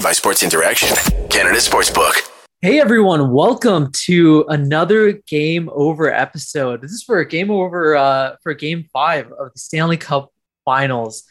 Powered by Sports Interaction, Canada Sportsbook. Hey everyone, welcome to another game over episode. This is for a game over uh, for game five of the Stanley Cup Finals.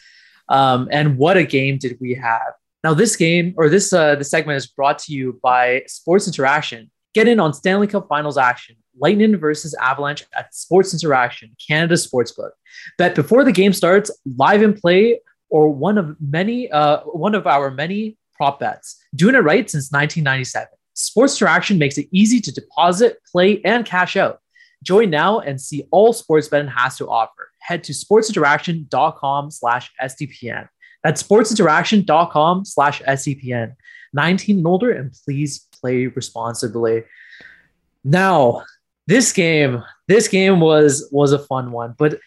Um, and what a game did we have! Now this game or this uh, the segment is brought to you by Sports Interaction. Get in on Stanley Cup Finals action. Lightning versus Avalanche at Sports Interaction, Canada Sportsbook. Bet before the game starts, live and play, or one of many, uh, one of our many prop bets. Doing it right since 1997. Sports Interaction makes it easy to deposit, play, and cash out. Join now and see all Sportsbetting has to offer. Head to sportsinteraction.com slash SDPN. That's sportsinteraction.com slash SDPN. 19 and older, and please play responsibly. Now, this game, this game was was a fun one, but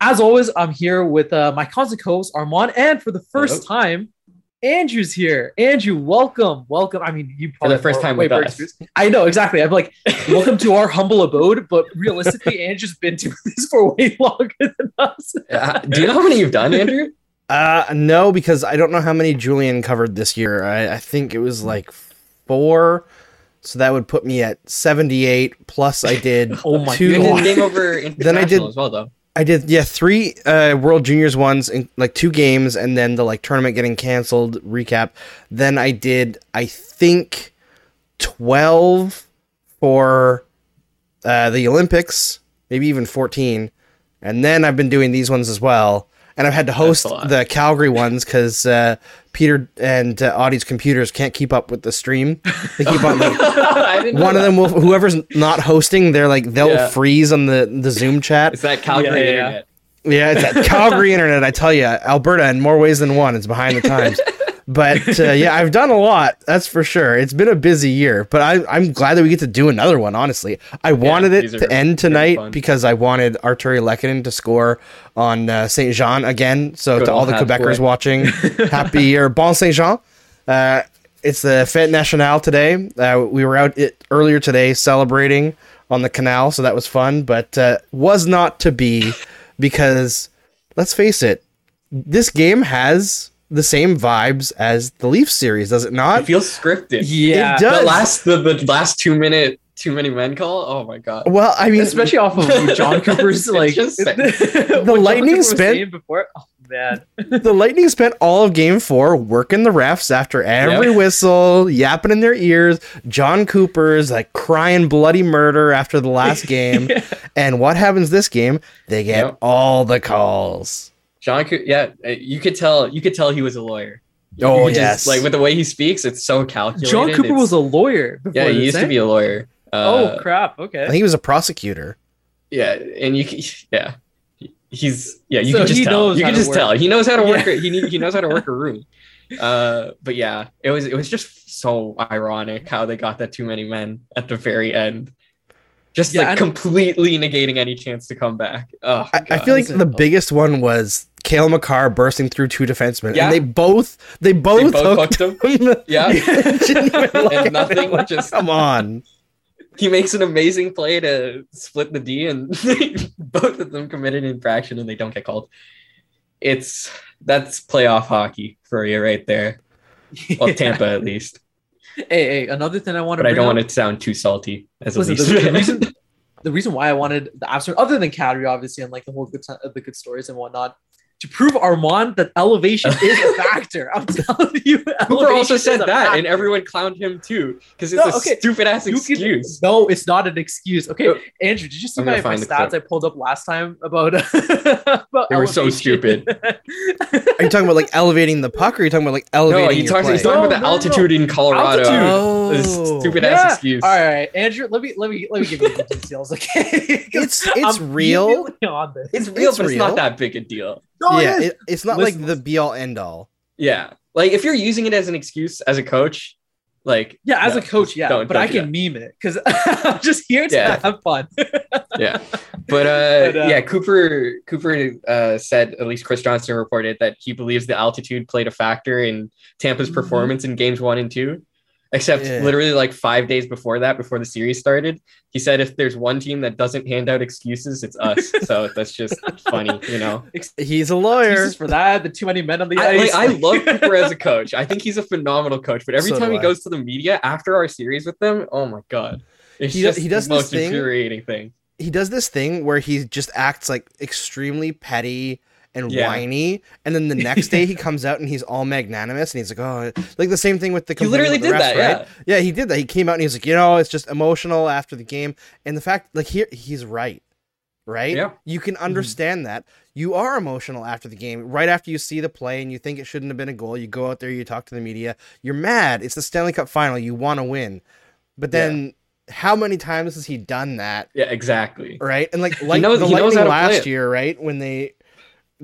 as always, I'm here with uh, my constant host Armaan, and for the first Hello. time, Andrew's here. Andrew, welcome, welcome. I mean, you probably for the first time with us. I know exactly. I'm like, welcome to our humble abode, but realistically, Andrew's been doing this for way longer than us. uh, do you know how many you've done, Andrew? Uh, no, because I don't know how many Julian covered this year. I, I think it was like four. So that would put me at 78. Plus, I did oh my two. God. Game over then I did as well, though. I did yeah three uh, World Juniors ones in like two games, and then the like tournament getting canceled recap. Then I did I think twelve for uh, the Olympics, maybe even fourteen, and then I've been doing these ones as well and I've had to host the Calgary ones because uh, Peter and uh, Auddie's computers can't keep up with the stream. They keep on like, one of them will whoever's not hosting, they're like they'll yeah. freeze on the the Zoom chat. It's that Calgary yeah, yeah, internet. Yeah, it's that Calgary internet. I tell you, Alberta in more ways than one. It's behind the times. But uh, yeah, I've done a lot. That's for sure. It's been a busy year, but I, I'm glad that we get to do another one. Honestly, I wanted it to end tonight because I wanted Artturi Lehkonen to score on uh, Saint Jean again. So Good to all the Quebecers watching, happy year, Bon Saint Jean. Uh, it's the Fête Nationale today. Uh, we were out it, earlier today celebrating on the canal, so that was fun, but uh, was not to be because let's face it, this game has the same vibes as the Leaf series, does it not? It feels scripted. Yeah, it does. The last the, the last two minute too many men call. Oh my god. Well, I mean, especially off of Jon Cooper's like the, the Lightning spent before. Oh man, the Lightning spent all of Game Four working the refs after every yep. whistle, yapping in their ears. Jon Cooper's like crying bloody murder after the last game, yeah. and what happens this game? They get yep. all the calls. Jon, Cooper, yeah, uh, you could tell. You could tell he was a lawyer. Oh yes, just, like with the way he speaks, it's so calculated. Jon Cooper it's, was a lawyer. yeah, he used to be a lawyer. Uh, oh crap! Okay, he was a prosecutor. Yeah, and you, yeah, he's yeah. You so can just tell. You can just work. tell. He knows how to work. Yeah. he he knows how to work a room. Uh, but yeah, it was it was just so ironic how they got that too many men at the very end just yeah, like completely negating any chance to come back. Oh, I, I, feel like the biggest one was Cale Makar bursting through two defensemen, yeah. and they both they both, they both hooked him. him. Yeah, and nothing. Just come on. He makes an amazing play to split the D, and both of them committed infraction, and they don't get called. It's that's playoff hockey for you right there. Well, yeah. Tampa at least. Hey, hey, another thing I want to. But I don't up, want it to sound too salty. As listen, the, the, reason, the reason why I wanted the absent, other than Calgary, obviously, and like the whole good the good stories and whatnot, to prove Armaan that elevation is a factor. I'm telling you. Cooper also said that, factor. and everyone clowned him too because it's no, a okay. stupid ass excuse. Can, no, it's not an excuse. Okay, no. Andrew, did you see my, my stats I pulled up last time about? about they were so stupid. are you talking about like elevating the puck, or are you talking about like elevating? No, he talks, he's talking no, about the altitude in Colorado. Altitude. Oh, stupid yeah. ass excuse. All right, Andrew, let me let me let me give you the details. Okay, it's it's I'm real. It's real, it's but real. it's not that big a deal. No, yeah, it, it's not Listen, like the be all end all. Yeah, like if you're using it as an excuse as a coach, like yeah, as no, a coach, yeah, don't, but don't I can that. meme it because I'm just here to yeah. have fun. yeah, but, uh, but uh, yeah, Cooper Cooper uh, said at least Chris Johnson reported that he believes the altitude played a factor in Tampa's mm-hmm. performance in games one and two. Except yeah. literally like five days before that, before the series started, he said if there's one team that doesn't hand out excuses, it's us. so that's just funny, you know. He's a lawyer excuses for that. The too many men on the I, ice. Like, I love Cooper as a coach. I think he's a phenomenal coach. But every so time he I. goes to the media after our series with them, oh my god, it's he, just he does the most infuriating thing. He does this thing where he just acts like extremely petty and yeah. whiny. And then the next day he comes out and he's all magnanimous and he's like, oh, like the same thing with the. He literally did that, right? Yeah. yeah, he did that. He came out and he's like, you know, it's just emotional after the game, and the fact, like, here he's right, right? Yeah, you can mm-hmm. understand mm-hmm. that. You are emotional after the game, right after you see the play and you think it shouldn't have been a goal. You go out there, you talk to the media, you're mad. It's the Stanley Cup final. You want to win, but then. Yeah how many times has he done that? Yeah, exactly. Right, and like like knows, the Lightning last year, right when they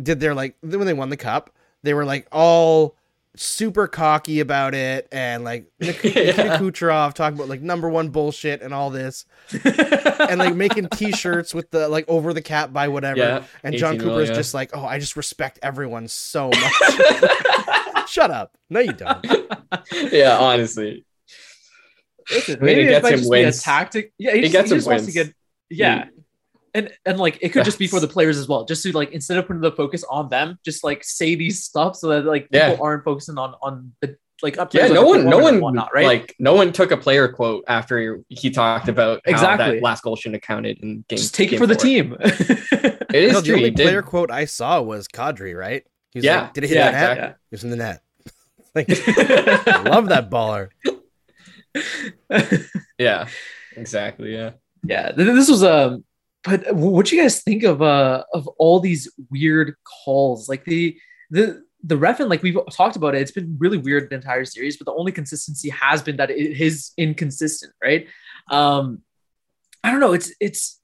did their like when they won the cup, they were like all super cocky about it and like Nikita yeah. Kucherov talking about like number one bullshit and all this. And like making t-shirts with the like over the cap by whatever. Yeah, and Jon Cooper's just like oh I just respect everyone so much. Shut up. No you don't. Yeah honestly. Listen, maybe it gets him wins. a tactic. Yeah he, just, gets he just wants to get yeah and and like it could just be for the players as well just to like instead of putting the focus on them just like say these stuff so that like people yeah. aren't focusing on on the like up yeah no one no one whatnot, right? like no one took a player quote after he talked about exactly that last goal shouldn't have counted in game just take game it for four. the team. It is no, the only player quote i saw was kadri right? He's yeah. like, did it hit yeah, the net? exactly. he was in the net. Like love that baller. Yeah exactly yeah. Yeah this was a um, but what do you guys think of uh of all these weird calls? Like the the the ref and like we've talked about it it's been really weird the entire series but the only consistency has been that it is inconsistent right? Um i don't know it's it's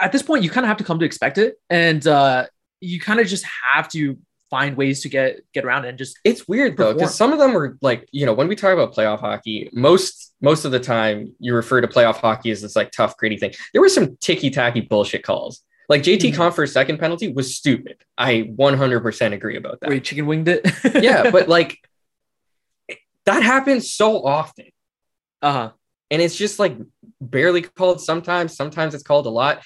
at this point you kind of have to come to expect it and uh you kind of just have to find ways to get get around and just it's weird perform. though because some of them are like you know when we talk about playoff hockey most most of the time you refer to playoff hockey as this like tough gritty thing there were some ticky tacky bullshit calls like JT mm-hmm. Compher's second penalty was stupid. I 100% agree about that. Where chicken winged it. yeah, but like that happens so often. Uh huh. And it's just like barely called sometimes. Sometimes it's called a lot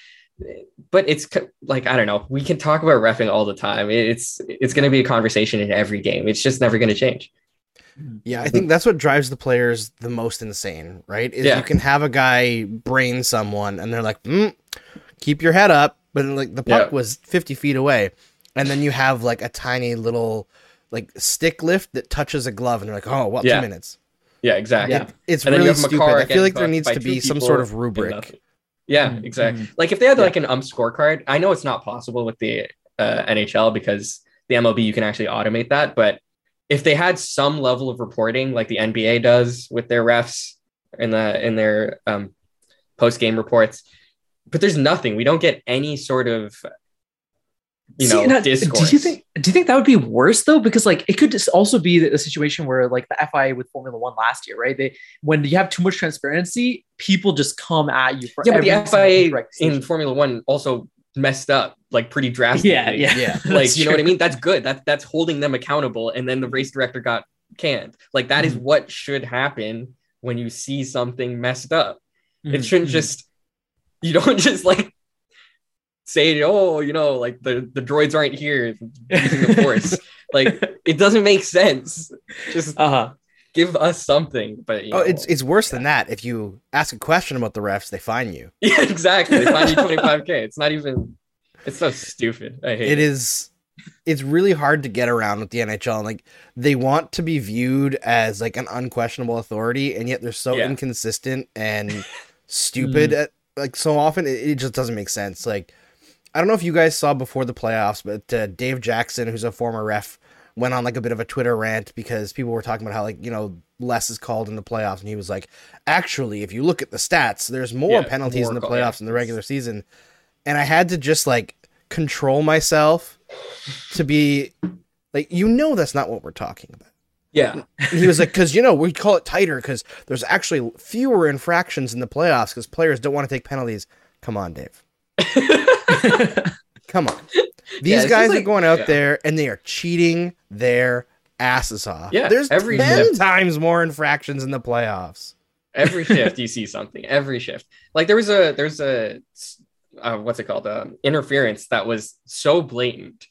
but it's like I don't know. We can talk about refing all the time. It's it's going to be a conversation in every game. It's just never going to change. Yeah, I think that's what drives the players the most insane, right? Is yeah. you can have a guy brain someone and they're like, mm, "Keep your head up," but like the puck yeah. was fifty feet away, and then you have like a tiny little like stick lift that touches a glove, and they're like, "Oh, what yeah. two minutes?" Yeah, exactly. It, it's and really stupid. I feel like there needs to be some sort of rubric yeah, mm-hmm. exactly. Mm-hmm. Like if they had yeah. like an ump scorecard, I know it's not possible with the uh, NHL because the MLB you can actually automate that, but if they had some level of reporting like the NBA does with their refs in the in their um, post game reports, but there's nothing. We don't get any sort of you know, See, discourse. Do you think? Do you think that would be worse though? Because like it could just also be a situation where like the FIA with Formula One last year, right? They when you have too much transparency, people just come at you. For yeah, but the FIA in Formula One also messed up like pretty drastically. Yeah, yeah, yeah. like you know what I mean? That's good. That that's holding them accountable. And then the race director got canned. Like that mm-hmm. is what should happen when you see something messed up. Mm-hmm. It shouldn't mm-hmm. just you don't just like say, oh, you know, like the, the droids aren't here using the force. like it doesn't make sense. Just uh-huh. give us something. But oh, know, it's it's worse than that. If you ask a question about the refs, they fine you. Yeah, exactly. They fine you 25k. It's not even it's so stupid. I hate it. It is it's really hard to get around with the NHL. Like they want to be viewed as like an unquestionable authority, and yet they're so yeah. inconsistent and stupid mm. at like so often it, it, just doesn't make sense. Like I don't know if you guys saw before the playoffs, but uh, Dave Jackson, who's a former ref, went on like a bit of a Twitter rant because people were talking about how like you know less is called in the playoffs, and he was like, actually, if you look at the stats, there's more yeah, penalties more in the playoffs yeah. than the regular season, and I had to just like control myself to be like, you know, that's not what we're talking about. Yeah. He was like, because, you know, we call it tighter because there's actually fewer infractions in the playoffs because players don't want to take penalties. Come on, Dave. Come on. These yeah, guys like, are going out yeah. there and they are cheating their asses off. Yeah, there's every ten shift. times more infractions in the playoffs. Every shift you see something. Every shift. Like there was a there's a uh, what's it called? Um, interference that was so blatant,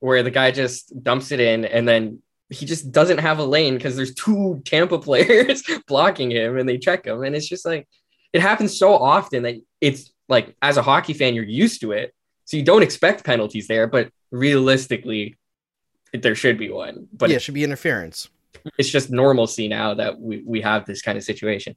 where the guy just dumps it in and then he just doesn't have a lane because there's two Tampa players blocking him and they check him. And it's just like, it happens so often that it's like, as a hockey fan, you're used to it. So you don't expect penalties there, but realistically, there should be one. But yeah, it should be interference. It's just normalcy now that we, we have this kind of situation.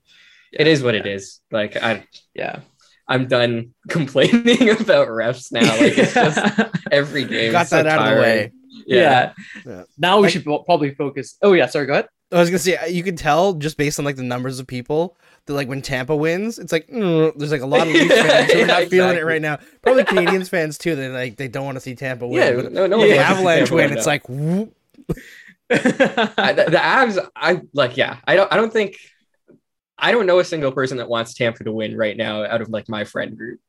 Yeah, it is what yeah. it is. Like, I, yeah. I'm done complaining about refs now. Like it's just every game. Got that so out tiring. of the way. Yeah. yeah. Now we I, should probably focus. Oh yeah, sorry. Go ahead. I was gonna say uh, you can tell just based on like the numbers of people that like when Tampa wins, it's like mm, there's like a lot of Leafs fans who are not exactly. feeling it right now. Probably Canadians fans too. They like they don't want to see Tampa win. Yeah, no, no. The Avalanche win, it's like. Whoop. I, the, the Avs, I like. Yeah, I don't. I don't think. I don't know a single person that wants Tampa to win right now out of like my friend group.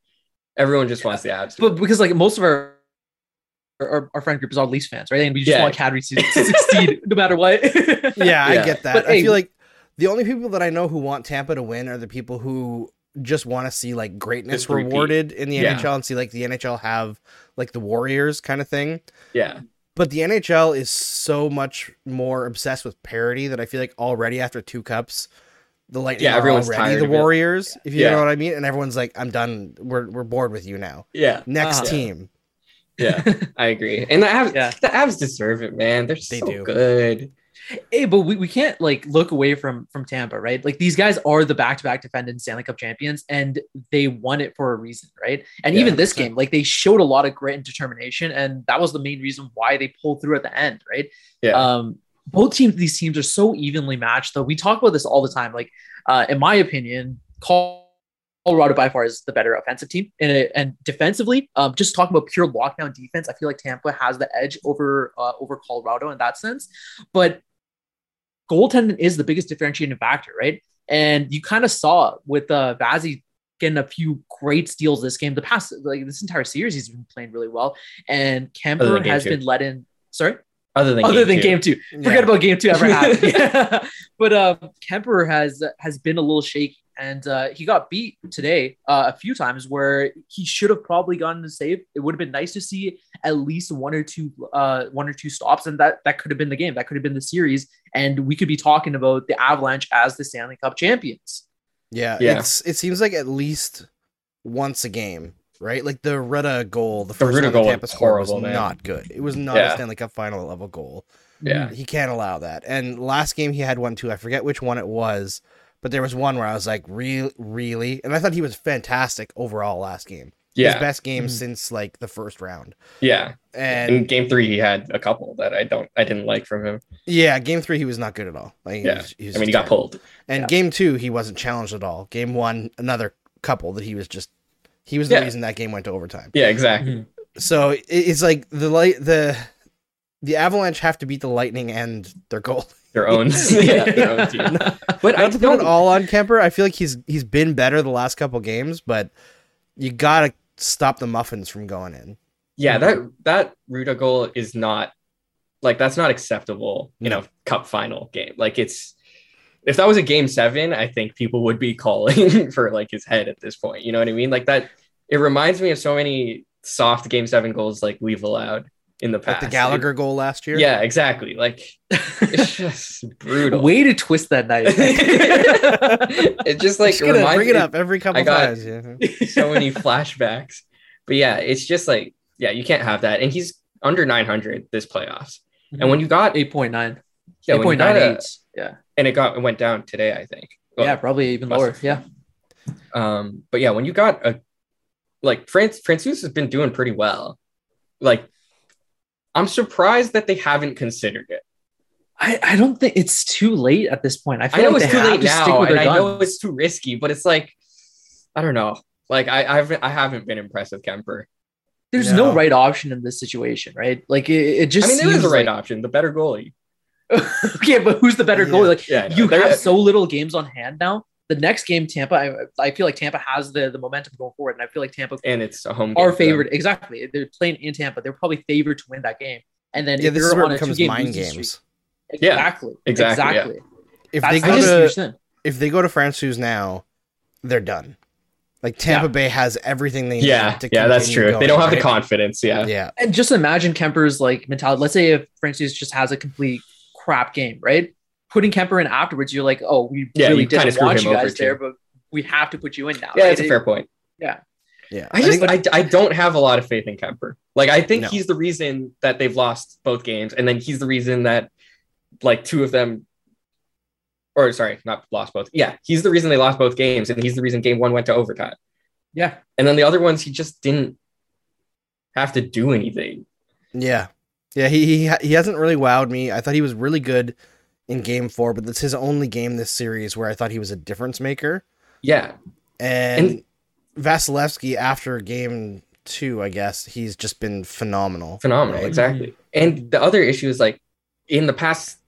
Everyone just wants the Avs. But because like most of our our, our friend group is all Leafs fans, right? And we just yeah. want Kadri to, to succeed no matter what. yeah, yeah, I get that. But, I hey, feel like the only people that I know who want Tampa to win are the people who just want to see like greatness rewarded in the yeah. NHL and see like the NHL have like the Warriors kind of thing. Yeah. But the NHL is so much more obsessed with parity that I feel like already after two cups, the Lightning yeah, everyone's already the Warriors, if you yeah. know what I mean. And everyone's like, I'm done. We're we're bored with you now. Yeah. Next uh-huh. team. Yeah, I agree. And the Avs, yeah. the Avs deserve it, man. They're they so do. good. Hey, but we, we can't like look away from from Tampa, right? Like these guys are the back-to-back defending Stanley Cup champions and they won it for a reason, right? And yeah, even this game, like they showed a lot of grit and determination, and that was the main reason why they pulled through at the end, right? Yeah. Um, both teams, these teams are so evenly matched, though. We talk about this all the time. Like, uh, in my opinion, call Colorado by far is the better offensive team, and and defensively, um, just talking about pure lockdown defense, I feel like Tampa has the edge over uh, over Colorado in that sense. But goaltending is the biggest differentiating factor, right? And you kind of saw it with uh, Vazzy getting a few great steals this game. The past, like this entire series, he's been playing really well, and Kuemper has two. been let in. Sorry. Other than other game than two. game two, forget yeah. about game two ever happened. but um, Kuemper has has been a little shaky and uh, he got beat today uh, a few times where he should have probably gotten the save. It would have been nice to see at least one or two, uh, one or two stops, and that that could have been the game. That could have been the series, and we could be talking about the Avalanche as the Stanley Cup champions. Yeah, yeah. It's, it seems like at least once a game, right? Like the Rutta goal, the first the goal Tampa score was man. not good. It was not yeah. a Stanley Cup final level goal. Yeah, he can't allow that. And last game he had one too. I forget which one it was but there was one where I was like, really, really, and I thought he was fantastic overall last game. Yeah, his best game mm-hmm. since like the first round. Yeah, and in game three he had a couple that I don't, I didn't like from him. Yeah, game three he was not good at all. Like, yeah, was, he was I mean he got pulled. And yeah. game two he wasn't challenged at all. Game one another couple that he was just he was the yeah. reason that game went to overtime. Yeah, exactly. Mm-hmm. So it's like the light the the Avalanche have to beat the Lightning and their goal their own, yeah, their own team. But I to put it all on Kuemper, I feel like he's he's been better the last couple games, but you gotta stop the muffins from going in. Yeah, that that Rutta goal is not like that's not acceptable in a cup final game. Like it's if that was a game seven, I think people would be calling for like his head at this point. You know what I mean? Like that. It reminds me of so many soft game seven goals like we've allowed in the past. Like the Gallagher it, goal last year. Yeah, exactly. Like it's just brutal. Way to twist that knife. it just like just reminds, bring it up every couple I got times. Yeah. so many flashbacks. But yeah, it's just like yeah, you can't have that. And he's under 900 this playoffs. Mm-hmm. And when you got 8.9, yeah, 8.98, yeah, and it got it went down today, I think. Well, yeah, probably even lower. Yeah. Um, but yeah, when you got a like France, Francouz has been doing pretty well. Like I'm surprised that they haven't considered it. I, I don't think it's too late at this point. I, I know like it's too late now, and I know it's too risky, but it's like I don't know. Like I I've I haven't been impressed with Kuemper. There's no, no right option in this situation, right? Like it, it just. I mean, there is a right like... option. The better goalie. okay, but who's the better goalie? Like yeah, you have so little games on hand now the next game, Tampa, I, I feel like Tampa has the, the momentum going forward. And I feel like Tampa and it's a home are favored. Exactly. They're playing in Tampa. They're probably favored to win that game. And then yeah, this is where it becomes mind games. Streak, exactly. Yeah, exactly. exactly. Yeah. If That's, they go to if they go to Francouz now, they're done. Like Tampa yeah. Bay has everything they yeah, need. yeah, that's true. Going, they don't have right? the confidence. Yeah, yeah. And just imagine Kuemper's like mentality. Let's say if Francouz just has a complete crap game, right? Putting Kuemper in afterwards, you're like, oh, we yeah, really didn't want you guys there, but we have to put you in now. Yeah, right? that's a fair point. Yeah. Yeah. I just I, I, I, don't have a lot of faith in Kuemper. Like I think no. he's the reason that they've lost both games, and then he's the reason that like two of them or sorry, not lost both. Yeah, he's the reason they lost both games, and he's the reason game one went to overtime. Yeah. And then the other ones, he just didn't have to do anything. Yeah. Yeah, he, he he hasn't really wowed me. I thought he was really good in game four, but that's his only game this series where I thought he was a difference maker. Yeah. And, and Vasilevskiy after game two, I guess, he's just been phenomenal. Phenomenal, right? exactly. And the other issue is like in the past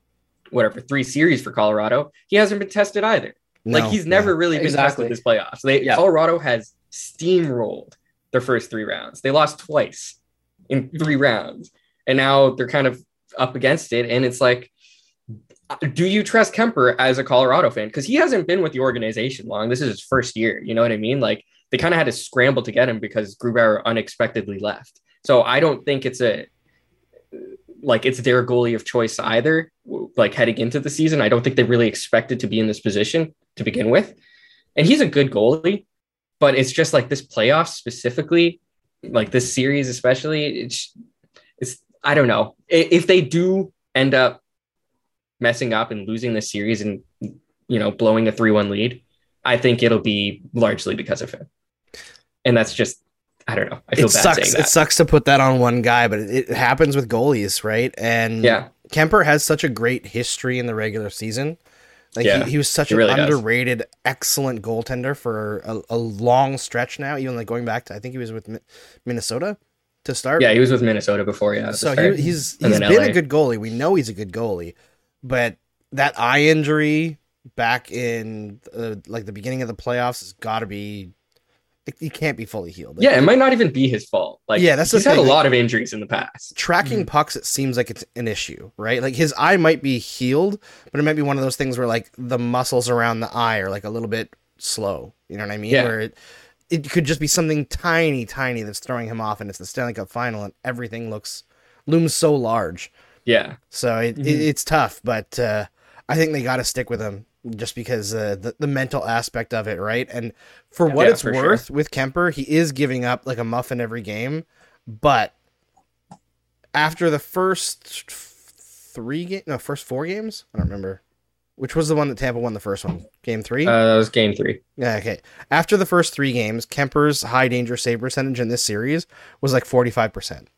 whatever three series for Colorado, he hasn't been tested either. No, like he's never yeah, really been exactly. tested this playoffs. They yeah. Colorado has steamrolled their first three rounds. They lost twice in three rounds, and now they're kind of up against it. And it's like, do you trust Kuemper as a Colorado fan? Because he hasn't been with the organization long. This is his first year. You know what I mean? Like they kind of had to scramble to get him because Grubauer unexpectedly left. So I don't think it's a like it's their goalie of choice either like heading into the season. I don't think they really expected to be in this position to begin with. And he's a good goalie, but it's just like this playoff specifically, like this series especially, it's it's I don't know. If they do end up messing up and losing the series and you know blowing a 3-1 lead, I think it'll be largely because of him. And that's just I don't know. I feel it sucks. It sucks to put that on one guy, but it, it happens with goalies, right? And yeah, Kuemper has such a great history in the regular season. Like yeah, he, he was such an really underrated, does. excellent goaltender for a, a, long stretch now. Even like going back to, I think he was with Minnesota to start. Yeah, he was with Minnesota before. Yeah, so he, he's he's been LA. a good goalie. We know he's a good goalie, but that eye injury back in uh, like the beginning of the playoffs has got to be he can't be fully healed. yeah, it might not even be his fault. Like, yeah, that's he's had a lot of injuries in the past. Tracking mm-hmm. pucks, it seems like it's an issue, right? Like his eye might be healed, but it might be one of those things where like the muscles around the eye are like a little bit slow. You know what I mean? Yeah. Where it it could just be something tiny, tiny that's throwing him off, and it's the Stanley Cup final, and everything looks looms so large. Yeah. So it, mm-hmm. it it's tough, but uh, I think they got to stick with him just because uh, the the mental aspect of it, right? And for what yeah, it's for worth, sure. with Kuemper, he is giving up like a muffin every game, but after the first three game, no, first four games, I don't remember. Which was the one that Tampa won the first one? Game three? Uh, that was game three. Yeah, okay. After the first three games, Kuemper's high danger save percentage in this series was like 45%.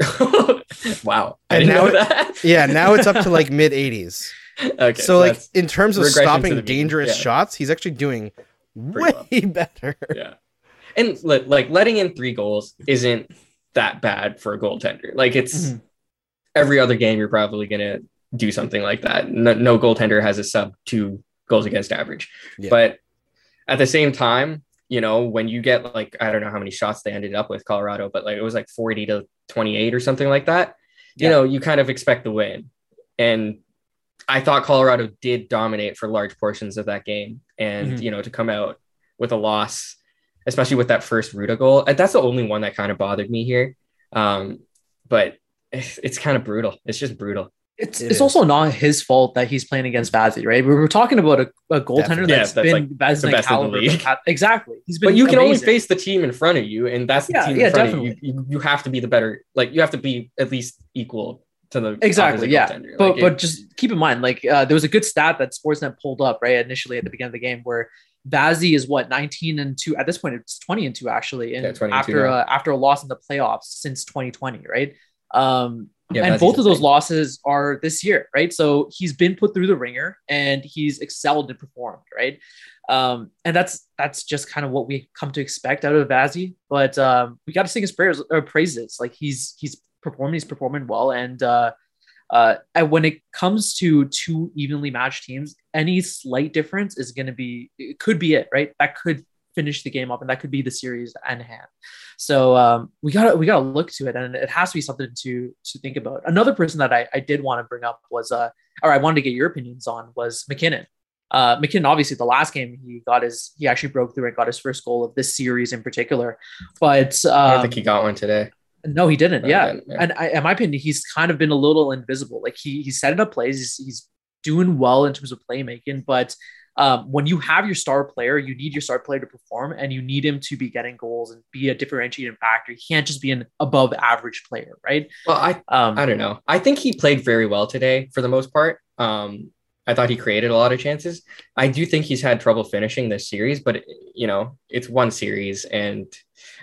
wow. I and now it, yeah, now it's up to like mid 80s. okay. So, like in terms of stopping dangerous yeah. shots, he's actually doing way well. better. Yeah. And like letting in three goals isn't that bad for a goaltender. Like it's mm-hmm. every other game you're probably gonna do something like that. No, no goaltender has a sub two goals against average. Yeah. But at the same time, you know, when you get like I don't know how many shots they ended up with Colorado, but like it was like 40 to 28 or something like that. You know, you kind of expect the win. And I thought Colorado did dominate for large portions of that game, and mm-hmm. you know to come out with a loss, especially with that first Rutta goal, that's the only one that kind of bothered me here. Um, but it's kind of brutal. It's just brutal. It's it it's is. also not his fault that he's playing against Vazzy, right? We were talking about a, a goaltender that's, yeah, that's been like the best caliber. in the league. Exactly. He's been but you can amazing. only face the team in front of you, and that's the yeah, team in yeah, front definitely. of you. you. You have to be the better, like you have to be at least equal to the exactly yeah like but it, but just keep in mind like uh, there was a good stat that sportsnet pulled up right initially at the beginning of the game where Vazzy is what 19 and 2 at this point it's 20 and 2 actually and yeah, after uh, after a loss in the playoffs since 2020 right um yeah, and both of those losses are this year right so he's been put through the ringer and he's excelled and performed right um and that's that's just kind of what we come to expect out of Vazzy but um we got to sing his prayers or praises like he's he's performing, he's performing well. And uh, uh, and when it comes to two evenly matched teams, any slight difference is going to be it could be it, right? That could finish the game up, and that could be the series and hand. So um, we gotta we gotta look to it, and it has to be something to to think about. Another person that I, I did want to bring up was uh, or I wanted to get your opinions on was MacKinnon. Uh, MacKinnon, obviously, the last game he got his he actually broke through and got his first goal of this series in particular. But um, I don't think he got one today. No, he didn't. No, yeah. Didn't, yeah. and I, in my opinion, he's kind of been a little invisible. Like he he's setting up plays. He's, he's doing well in terms of playmaking, but um, when you have your star player, you need your star player to perform, and you need him to be getting goals and be a differentiating factor. He can't just be an above average player, right? Well, I um, I don't know. I think he played very well today for the most part. Um, I thought he created a lot of chances. I do think he's had trouble finishing this series, but you know, it's one series and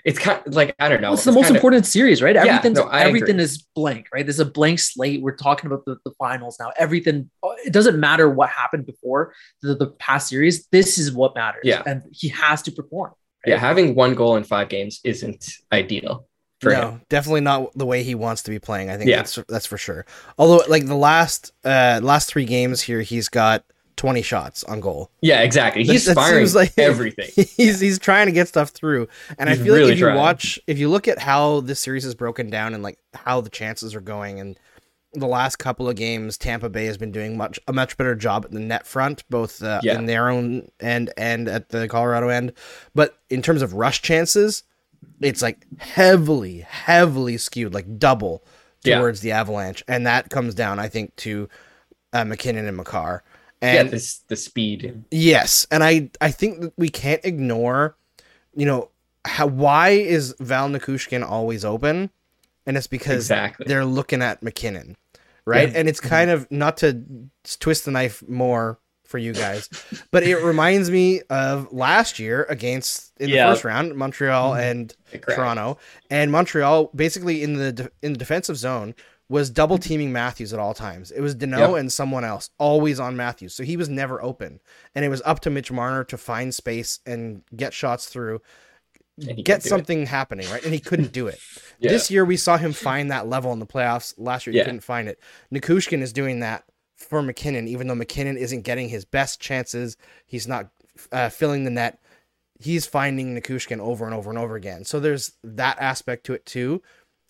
it's kind of like I don't know. Well, it's, the most important of, series, right? Everything's yeah, no, everything agree. is blank, right? There's a blank slate. We're talking about the, the finals now. Everything uh, it doesn't matter what happened before the, the past series. This is what matters. Yeah. And he has to perform. Right? Yeah, having one goal in five games isn't ideal no, him. definitely not the way he wants to be playing. I think yeah. that's that's for sure. Although, like the last uh last three games here, he's got 20 shots on goal. Yeah, exactly. He's that, firing like everything. He's he's trying to get stuff through. And he's I feel really like if trying. you watch if you look at how this series is broken down and like how the chances are going and the last couple of games Tampa Bay has been doing much a much better job at the net front both uh, yeah. in their own end and at the Colorado end. But in terms of rush chances, it's like heavily, heavily skewed, like double towards yeah. the Avalanche, and that comes down, I think, to uh, MacKinnon and Makar. And yeah, this the speed. Yes, and I I think that we can't ignore, you know, how why is Val Nichushkin always open, and it's because exactly. they're looking at MacKinnon, right? Yeah. And it's kind of not to twist the knife more for you guys. but it reminds me of last year against in the first round, Montreal mm-hmm. and Correct. Toronto, and Montreal basically in the de- in the defensive zone was double teaming Matthews at all times. It was Danault yep. and someone else always on Matthews, so he was never open, and it was up to Mitch Marner to find space and get shots through. Get something happening, right? And he couldn't do it. yeah. This year, we saw him find that level in the playoffs. Last year, he yeah. couldn't find it. Nichushkin is doing that for MacKinnon, even though MacKinnon isn't getting his best chances. He's not uh, filling the net. He's finding Nichushkin over and over and over again. So there's that aspect to it too.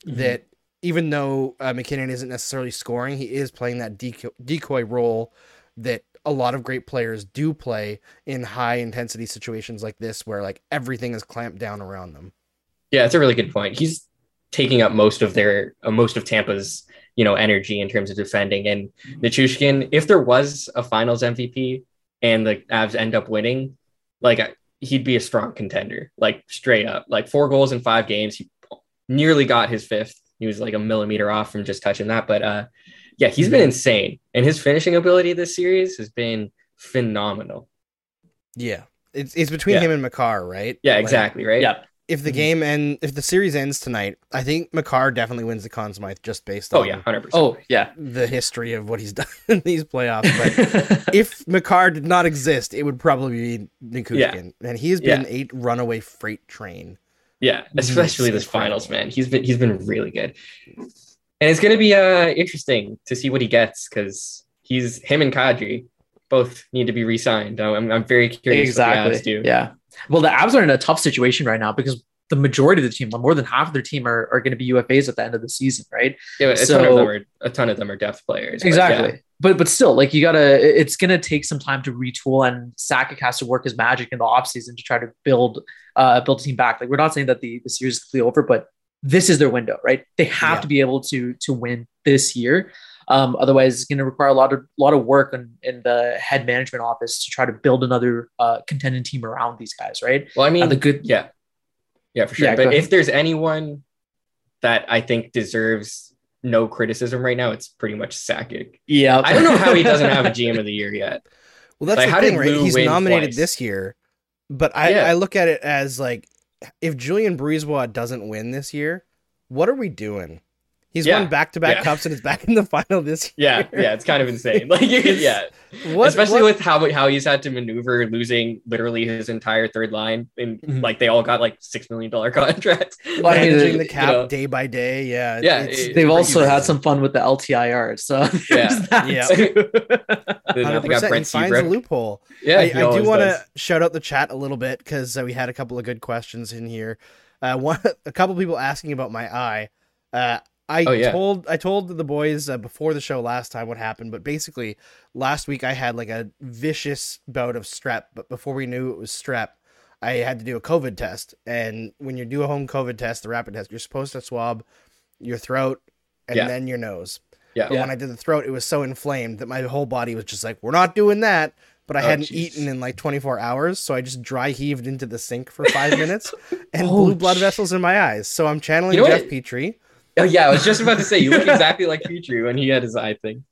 Mm-hmm. That even though uh, MacKinnon isn't necessarily scoring, he is playing that decoy, decoy role that a lot of great players do play in high intensity situations like this, where like everything is clamped down around them. Yeah, it's a really good point. He's taking up most of their uh, most of Tampa's you know, energy in terms of defending. And Nichushkin, if there was a finals MVP and the Avs end up winning, like he'd be a strong contender, like straight up. Like four goals in five games. He nearly got his fifth. He was like a millimeter off from just touching that. But uh yeah, he's been insane. And his finishing ability this series has been phenomenal. Yeah. It's, it's between yeah. him and Makar, right? Yeah, exactly, right? Yeah if the mm-hmm. game and if the series ends tonight, I think Makar definitely wins the Conn Smythe just based on oh, on yeah, 100%. Oh yeah, the history of what he's done in these playoffs. But if Makar did not exist, it would probably be Nichushkin, yeah. and he has been yeah. a runaway freight train. Yeah, especially this finals, man. He's been he's been really good, and it's gonna be uh interesting to see what he gets because he's him and Kadri both need to be re-signed. I'm, I'm very curious exactly. Yeah. Well, the Avs are in a tough situation right now because the majority of the team, more than half of their team, are, are going to be UFAs at the end of the season, right? Yeah, a so, ton of them are a ton of them are depth players. Exactly. But, yeah. but but still, like you gotta, it's gonna take some time to retool, and Sakic has to work his magic in the offseason to try to build uh build a team back. Like we're not saying that the the series is completely over, but this is their window, right? They have yeah. to be able to to win this year. Um, otherwise, it's going to require a lot of lot of work in, in the head management office to try to build another uh, contending team around these guys, right? Well, I mean, uh, the good, yeah, yeah, for sure. Yeah, but if there's anyone that I think deserves no criticism right now, it's pretty much Sakic. Yeah, I don't know how he doesn't have a GM of the year yet. Well, that's like, the thing, right? He's nominated twice? this year, but I, yeah. I look at it as like if Julien BriseBois doesn't win this year, what are we doing? He's yeah. won back to back cups and is back in the final this year. Yeah, yeah, it's kind of insane. Like, yeah, what, especially what? with how how he's had to maneuver, losing literally his entire third line, and mm-hmm. like they all got like six million dollar contracts. Managing the cap you know, day by day. Yeah, yeah. It, they've also had some fun with the LTIR. So yeah, yeah. Hundred percent. Finds a loophole. Yeah, I, I do want to shout out the chat a little bit because uh, we had a couple of good questions in here. Uh, one, a couple people asking about my eye. Uh, I oh, yeah. told I told the boys uh, before the show last time what happened, but basically last week I had like a vicious bout of strep. But before we knew it was strep, I had to do a COVID test. And when you do a home COVID test, the rapid test, you're supposed to swab your throat and yeah. then your nose. Yeah. But yeah. when I did the throat, it was so inflamed that my whole body was just like, "We're not doing that." But I oh, hadn't geez. eaten in like 24 hours, so I just dry heaved into the sink for five minutes and oh, blue blood vessels in my eyes. So I'm channeling you know Jeff what? Petry Oh yeah, I was just about to say you look exactly like Petry when he had his eye thing.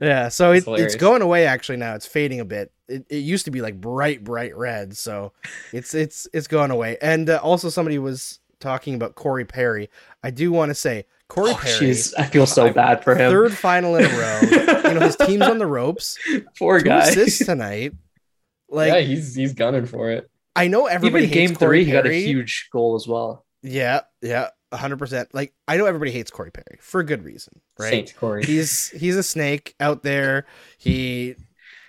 Yeah, so it, it's going away actually now. It's fading a bit. It, it used to be like bright, bright red, so it's it's it's going away. And uh, also, somebody was talking about Corey Perry. I do want to say Corey oh, Perry. Geez, I feel so bad for him. Third final in a row. you know his team's on the ropes. Poor Two guy. Assists tonight. Like yeah, he's he's gunning for it. I know everybody. Even game Corey three, Perry. he got a huge goal as well. Yeah, yeah hundred percent. Like I know everybody hates Corey Perry for a good reason, right? Saint Corey. He's he's a snake out there. He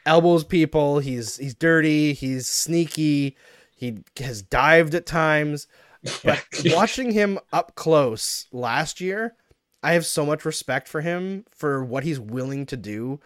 elbows people. He's he's dirty. He's sneaky. He has dived at times. But watching him up close last year, I have so much respect for him for what he's willing to do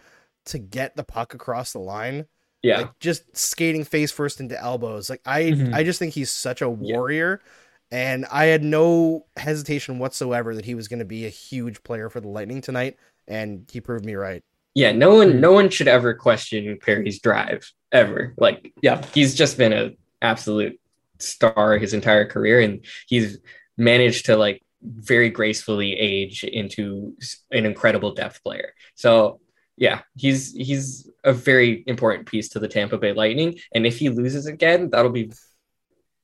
to get the puck across the line. Yeah. Like just skating face first into elbows. Like I mm-hmm. I just think he's such a warrior. Yeah and I had no hesitation whatsoever that he was going to be a huge player for the Lightning tonight, and he proved me right. Yeah, no one, hmm. no one should ever question Perry's drive ever. Like, yeah, he's just been an absolute star his entire career, and he's managed to like very gracefully age into an incredible depth player. So yeah, he's he's a very important piece to the Tampa Bay Lightning, and if he loses again, that'll be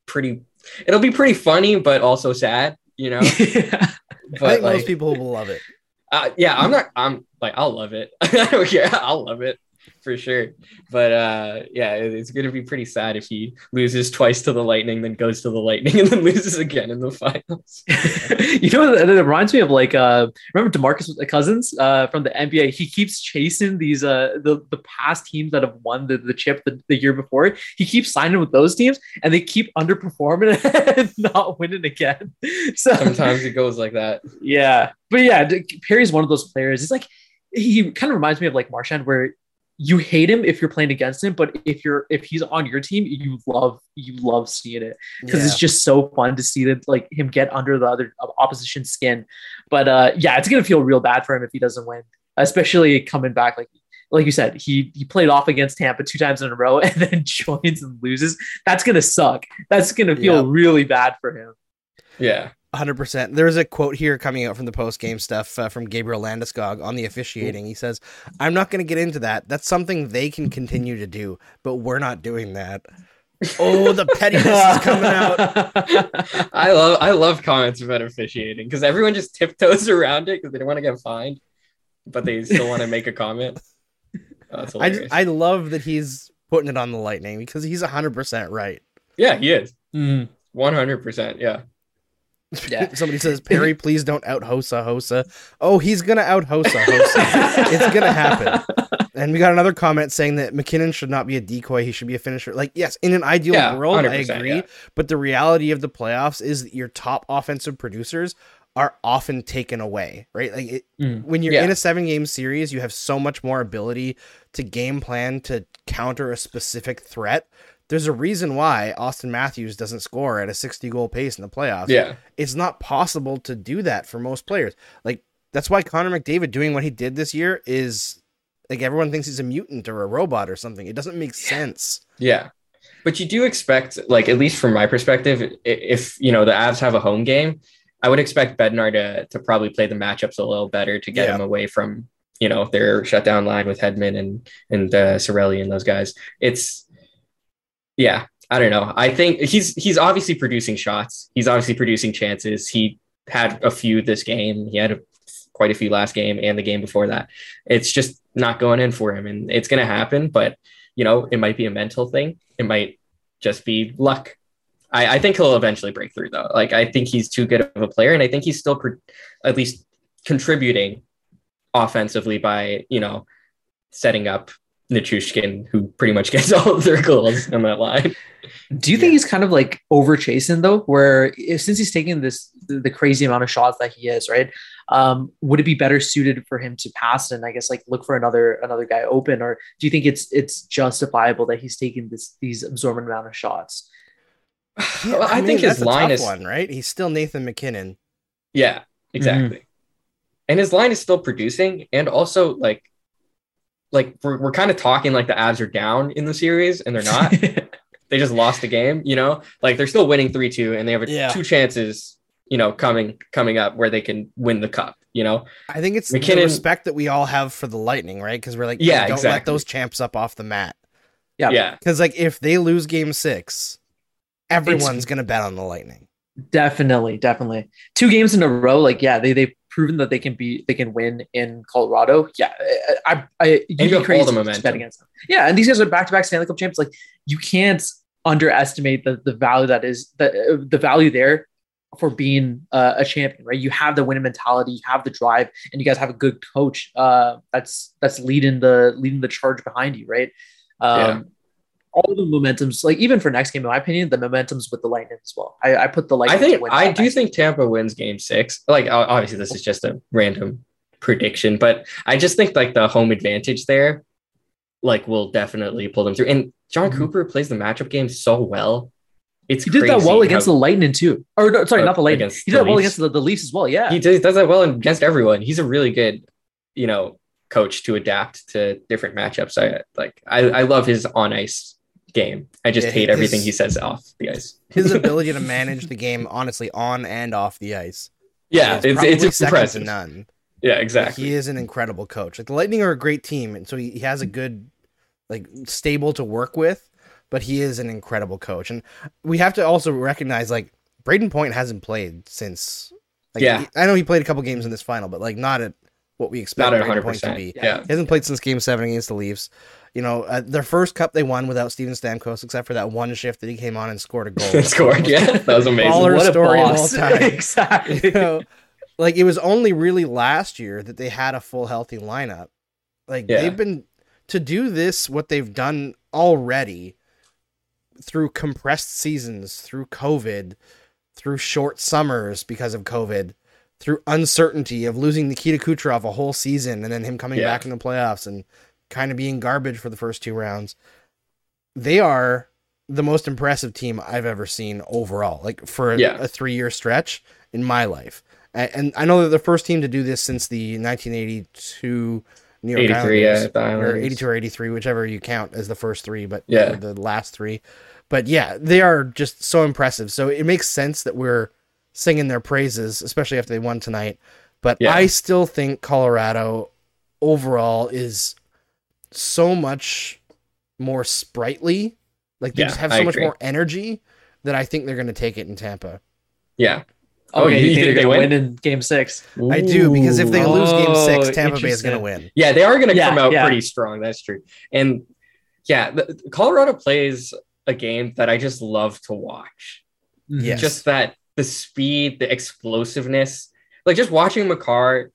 pretty it'll be pretty funny, but also sad, you know. yeah. But, I think like, most people will love it. Uh, yeah, I'm not. I'm like, I'll love it. I don't care. I'll love it for sure. But uh, yeah, it's going to be pretty sad if he loses twice to the Lightning, then goes to the Lightning, and then loses again in the finals. you know, it reminds me of like uh, remember Demarcus Cousins uh, from the NBA. He keeps chasing these uh, the the past teams that have won the, the chip the, the year before. He keeps signing with those teams, and they keep underperforming and not winning again. So sometimes it goes like that. Yeah, but yeah, Perry's one of those players. It's like he kind of reminds me of like Marchand, where you hate him if you're playing against him, but if you're if he's on your team, you love you love seeing it because yeah. it's just so fun to see that like him get under the other opposition skin. But uh, yeah, it's gonna feel real bad for him if he doesn't win, especially coming back like like you said, he he played off against Tampa two times in a row and then joins and loses. That's gonna suck. That's gonna feel yep. really bad for him. Yeah. 100%. There's a quote here coming out from the post game stuff uh, from Gabriel Landeskog on the officiating. He says, I'm not going to get into that. That's something they can continue to do, but we're not doing that. Oh, the pettiness is coming out. I love I love comments about officiating because everyone just tiptoes around it because they don't want to get fined, but they still want to make a comment. Oh, I, I love that he's putting it on the lightning because he's 100% right. Yeah, he is. Mm. 100%. Yeah. Yeah. Somebody says, Perry, please don't out Hosa Hossa. Oh, he's gonna out Hossa Hossa. it's gonna happen. And we got another comment saying that MacKinnon should not be a decoy; he should be a finisher. Like, yes, in an ideal yeah, world, I agree. Yeah. But the reality of the playoffs is that your top offensive producers are often taken away, right? Like it, mm, when you're yeah. in a seven game series, you have so much more ability to game plan to counter a specific threat there's a reason why Auston Matthews doesn't score at a 60 goal pace in the playoffs. Yeah. It's not possible to do that for most players. Like that's why Connor McDavid doing what he did this year is like everyone thinks he's a mutant or a robot or something. It doesn't make sense. Yeah. But you do expect like at least from my perspective if you know the Avs have a home game, I would expect Bednar to to probably play the matchups a little better to get yeah. him away from you know their shutdown line with Hedman and and uh, Cirelli and those guys. It's yeah, I don't know. I think he's he's obviously producing shots. He's obviously producing chances. He had a few this game. He had a quite a few last game and the game before that. It's just not going in for him, and it's going to happen. But you know, it might be a mental thing. It might just be luck. I, I think he'll eventually break through, though. Like I think he's too good of a player, and I think he's still pro- at least contributing offensively by you know setting up Nichushkin, who pretty much gets all of their goals on that line. Do you think he's kind of like over chasing though? Where if, since he's taking this the, the, crazy amount of shots that he is, right? Um, would it be better suited for him to pass and I guess like look for another another guy open, or do you think it's it's justifiable that he's taking this these absorbent amount of shots? Yeah, well, I, I mean, think his line is one, right? He's still Nathan MacKinnon. Yeah, exactly. Mm-hmm. And his line is still producing, and also like like we're, we're kind of talking like the Avs are down in the series and they're not. they just lost the game, you know, like they're still winning 3 2 and they have a, yeah. two chances, you know, coming coming up where they can win the cup, you know. I think it's MacKinnon, the respect that we all have for the Lightning, right? Because we're like, yeah, don't exactly. let those champs up off the mat. Yeah. Yeah. Because like if they lose game six, everyone's it's, gonna bet on the Lightning. Definitely, definitely. Two games in a row, like yeah, they they proven that they can be they can win in Colorado. Yeah, I I you'd you be crazy to bet against them. Yeah, and these guys are back to back Stanley Cup champs. Like you can't underestimate the the value that is the the value there for being uh, a champion, right? You have the winning mentality, you have the drive, and you guys have a good coach uh, that's that's leading the leading the charge behind you, right? Um, yeah all the momentums, like even for next game, in my opinion, the momentums with the Lightning as well. I, I put the Lightning. I think I do think Tampa wins Game Six. Like obviously, this is just a random prediction, but I just think like the home advantage there, like, will definitely pull them through. And Jon mm-hmm. Cooper plays the matchup game so well. It's he did that well against how, the Lightning too. Or no, sorry, uh, not the Lightning. He did that well against the, the Leafs as well. Yeah, he does, does that well against everyone. He's a really good, you know, coach to adapt to different matchups. I like. I, I love his on ice game. I just yeah, hate his, everything he says off the ice. his ability to manage the game, honestly, on and off the ice. Yeah, it's it's impressive. none. Yeah, exactly. Like, he is an incredible coach. Like the Lightning are a great team, and so he, he has a good, like, stable to work with. But he is an incredible coach, and we have to also recognize like Brayden Point hasn't played since. Like, yeah, he, I know he played a couple games in this final, but like not at what we expect Brayden Point to be. Yeah. He hasn't played since Game Seven against the Leafs you know, uh, their first cup they won without Steven Stamkos, except for that one shift that he came on and scored a goal. scored, yeah, that was amazing. Baller what story of all time. exactly. You know, like it was only really last year that they had a full healthy lineup. Like yeah. they've been to do this, what they've done already through compressed seasons, through COVID, through short summers because of COVID, through uncertainty of losing Nikita Kucherov a whole season and then him coming yeah. back in the playoffs and kind of being garbage for the first two rounds. They are the most impressive team I've ever seen overall, like for yeah. a, three year stretch in my life. And, and, I know they're the first team to do this since the 1982 New York 83, Islanders, yeah, or 82 or 83, whichever you count as the first three, but yeah, the last three. But yeah, they are just so impressive. So it makes sense that we're singing their praises, especially after they won tonight. But yeah. I still think Colorado overall is so much more sprightly. Like they yeah, just have so I much agree. more energy that I think they're going to take it in Tampa. Yeah. Oh, oh okay, you, you think, they win? win in Game Six? Ooh. I do because if they lose Game Six, oh, Tampa Bay is going to win. Yeah, they are going to yeah, come out yeah. pretty strong. That's true. And yeah, the, Colorado plays a game that I just love to watch. Mm-hmm. Yes. Just that the speed, the explosiveness, like just watching Makar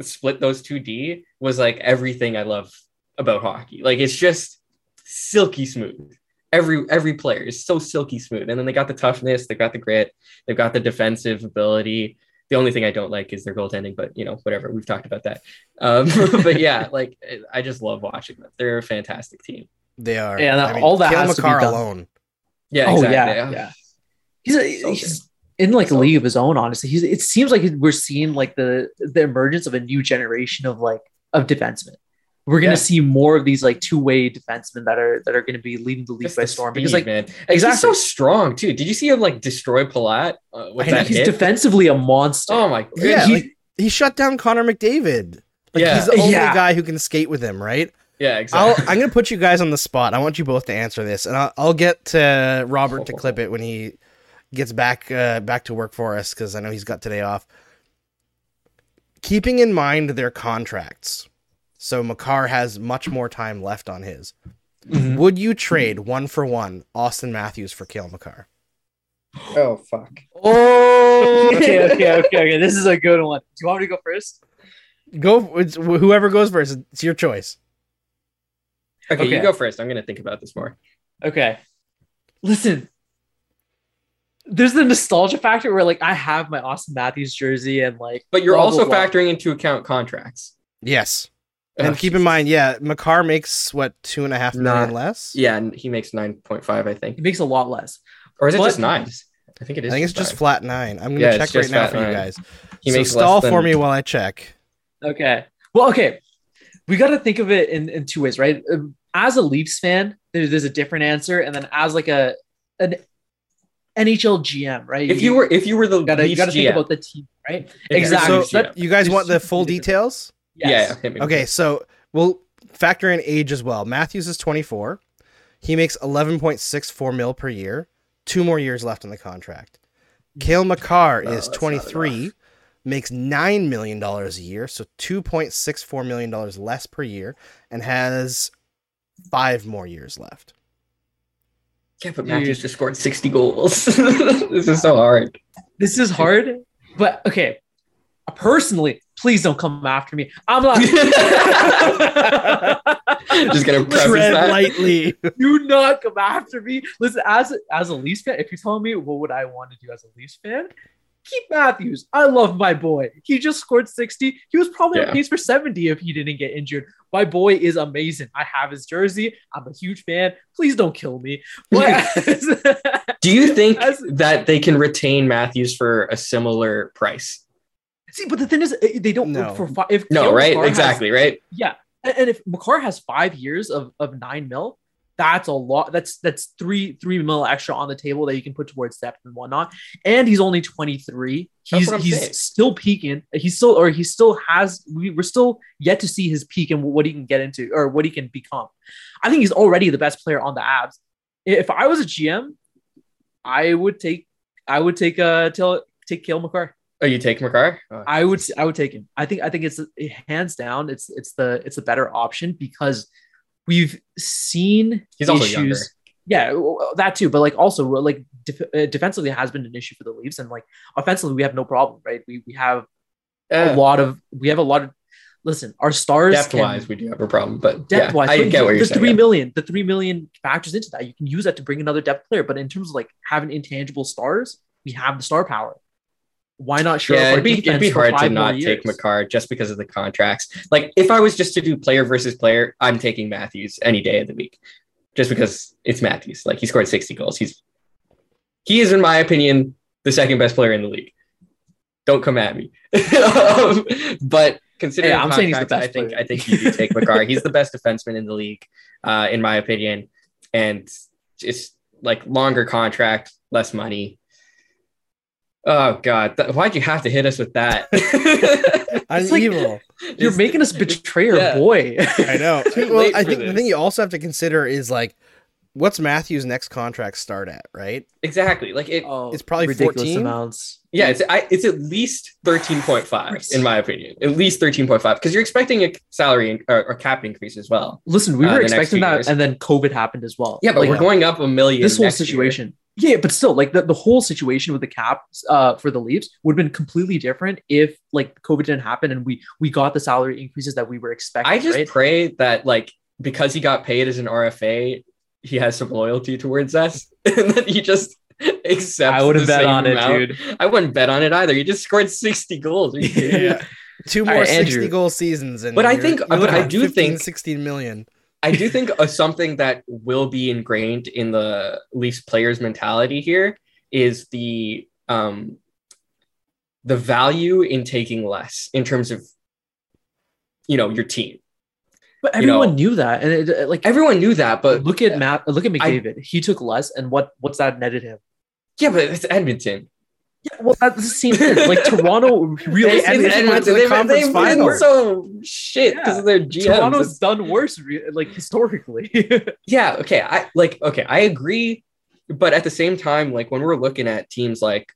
split those two D was like everything I love about hockey. Like it's just silky smooth. Every every player is so silky smooth. And then they got the toughness, they've got the grit, they've got the defensive ability. The only thing I don't like is their goaltending, but you know, whatever. We've talked about that. Um, but yeah, like I just love watching them. They're a fantastic team. They are. Yeah, I mean, all that has Makar to be done. alone. Yeah. Oh exactly. yeah, yeah. He's a, so he's in like a league of his own. Honestly, he's. It seems like we're seeing like the the emergence of a new generation of like of defensemen we're going to yeah. see more of these like two-way defensemen that are that are going to be leading the league Just by the storm speed, because like man. exactly he's so strong too. Did you see him like destroy Palat? Uh, with that he's hit? defensively a monster. Oh my! god! Yeah, he, like, he shut down Connor McDavid. Like yeah. he's the only yeah. guy who can skate with him, right? Yeah, exactly. i am going to put you guys on the spot. I want you both to answer this, and I'll, I'll get to Robert to clip it when he gets back uh, back to work for us because I know he's got today off. keeping in mind their contracts. So Makar has much more time left on his. Mm-hmm. Would you trade one for one Auston Matthews for Cale Makar? Oh fuck. Oh okay, okay, okay, okay. This is a good one. Do you want me to go first? Go it's whoever goes first. It's your choice. Okay, okay, you go first. I'm gonna think about this more. Okay. Listen. There's the nostalgia factor where like I have my Auston Matthews jersey and like But you're also blah, blah. factoring into account contracts. Yes. And keep in mind, yeah, Makar makes what two and a half million Not, less. Yeah, and he makes nine point five, I think. He makes a lot less. Or is it but, just nine? I think it is. I think it's just flat nine. I'm gonna yeah, check right now for nine. you guys. He so makes stall than... for me while I check. Okay. Well, okay. We got to think of it in, in two ways, right? Um, as a Leafs fan, there's, there's a different answer, and then as like a an NHL GM, right? If you, you were if you were the gotta, you got to think about the team, right? Exactly. So that, you guys want the full details? Yes. Yeah. Okay, so we'll factor in age as well. Matthews is 24. He makes 11.64 mil per year. Two more years left on the contract. Cale Makar oh, is 23, makes $9 million a year, so $2.64 million less per year, and has five more years left. Yeah, but Matthews just scored 60 goals. this is so hard. This is hard, but okay. Personally, please don't come after me. I'm not just gonna tread that. lightly. Do not come after me. Listen, as as a Leafs fan, if you're telling me what would I want to do as a Leafs fan, keep Matthews. I love my boy. He just scored 60. He was probably yeah. on pace for 70 if he didn't get injured. My boy is amazing. I have his jersey. I'm a huge fan. Please don't kill me. do you think as, that they can retain Matthews for a similar price? See, but the thing is, eh, they don't no. for five. If no, right, exactly, has, right. Yeah, and, and if Makar has five years of of nine mil, that's a lot. That's that's three three mil extra on the table that you can put towards depth and whatnot. And he's only 23. He's he's saying. still peaking. He's still or he still has we, we're still yet to see his peak and what he can get into or what he can become. I think he's already the best player on the Avs. If I was a GM, I would take I would take uh till take Cale Makar. Oh, you take Makar? Oh. I would I would take him. I think I think it's hands down. It's it's the it's a better option because we've seen he's also issues. Younger. Yeah, that too. But like also like def- uh, defensively has been an issue for the Leafs, and like offensively we have no problem, right? We we have uh, a lot of we have a lot of listen, our stars depth wise, we do have a problem, but depth wise, yeah, I get what you're the saying. Three million, the three million factors into that. You can use that to bring another depth player, but in terms of like having intangible stars, we have the star power why not show yeah, it'd be, it'd be hard to not take Makar just because of the contracts. Like if I was just to do player versus player, I'm taking Matthews any day of the week, just because it's Matthews. Like he scored 60 goals. He's he is, in my opinion, the second best player in the league. Don't come at me. um, but considering hey, I'm saying he's the best I think player. I think you do take Makar. he's the best defenseman in the league, uh, in my opinion, and it's like longer contract, less money Oh God! Th- why'd you have to hit us with that? I'm like, evil. You're it's, making us betray our yeah. boy. I know. well, I think this. the thing you also have to consider is like, what's Matthew's next contract start at? Right? Exactly. Like it. Oh, it's probably ridiculous 14? amounts. Yeah, it's I, it's at least thirteen point five in my opinion. At least thirteen point five because you're expecting a salary in, or, or, cap increase as well. Listen, we uh, were uh, expecting that, years. and then COVID happened as well. Yeah, but like, we're going up a million. This whole situation. Year yeah, but still, like the, the whole situation with the cap uh, for the Leafs would have been completely different if like COVID didn't happen and we we got the salary increases that we were expecting. I just right? pray that like because he got paid as an RFA, he has some loyalty towards us, and that he just accepts. I would have bet on amount. it, dude. I wouldn't bet on it either. He just scored sixty goals. yeah. Two more right, 60 goal seasons. And but I think, but I do 15, think 16 million. I do think uh, something that will be ingrained in the Leafs players' mentality here is the um, the value in taking less in terms of you know your team. But everyone you know, knew that, and it, like everyone knew that. But look at Matt, look at McDavid. I, he took less, and what what's that netted him? Yeah, but it's Edmonton. Yeah, well, that's the same thing. Like Toronto really Edmonton went to the conference final. So shit because yeah. of their GMs. Toronto's done worse, like historically. yeah. Okay. I like. Okay. I agree, but at the same time, like when we're looking at teams like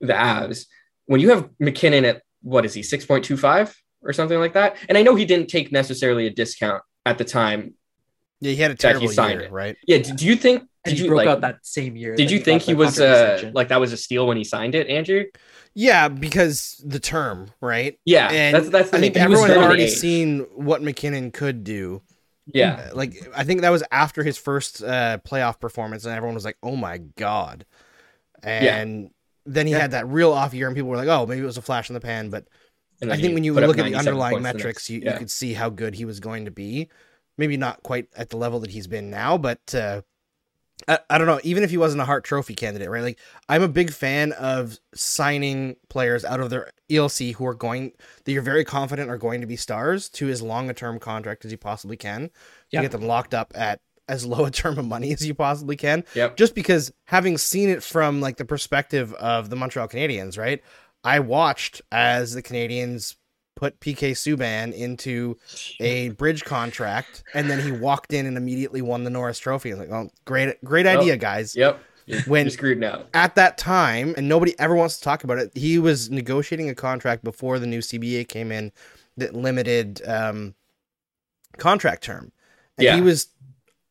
the Avs, when you have MacKinnon at what is he 6.25 or something like that? And I know he didn't take necessarily a discount at the time. Yeah, he had a terrible he signed year, it. right? Yeah. Do, do you think? Did you broke like, out that same year? Did you think he was uh, like that was a steal when he signed it, Andrew? Yeah, because the term, right? Yeah, and that's that's. I think everyone had already seen what MacKinnon could do. Yeah, uh, like I think that was after his first uh, playoff performance, and everyone was like, "Oh my god!" And yeah. then he yeah. had that real off year, and people were like, "Oh, maybe it was a flash in the pan." But I think when you look at the underlying metrics, you, yeah. you could see how good he was going to be. Maybe not quite at the level that he's been now, but uh, I, I don't know. Even if he wasn't a Hart Trophy candidate, right? Like I'm a big fan of signing players out of their ELC who are going that you're very confident are going to be stars to as long a term contract as you possibly can to get them locked up at as low a term of money as you possibly can. Yep. Just because having seen it from like the perspective of the Montreal Canadiens, right? I watched as the Canadiens put PK Subban into a bridge contract, and then he walked in and immediately won the Norris Trophy. I was like, oh, great, great idea, guys. Yep. when You're screwed now. At that time, and nobody ever wants to talk about it, he was negotiating a contract before the new CBA came in that limited um, contract term. And yeah. he was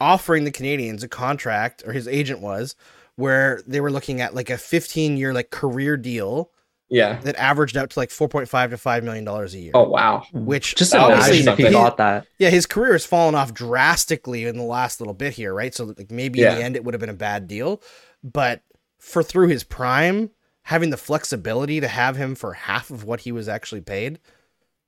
offering the Canadiens a contract, or his agent was, where they were looking at like a 15 year like career deal yeah. That averaged out to like 4.5 to 5 million dollars a year. Oh wow. Which just obviously if he thought that. Yeah, his career has fallen off drastically in the last little bit here, right? So like maybe yeah. in the end it would have been a bad deal, but for through his prime, having the flexibility to have him for half of what he was actually paid.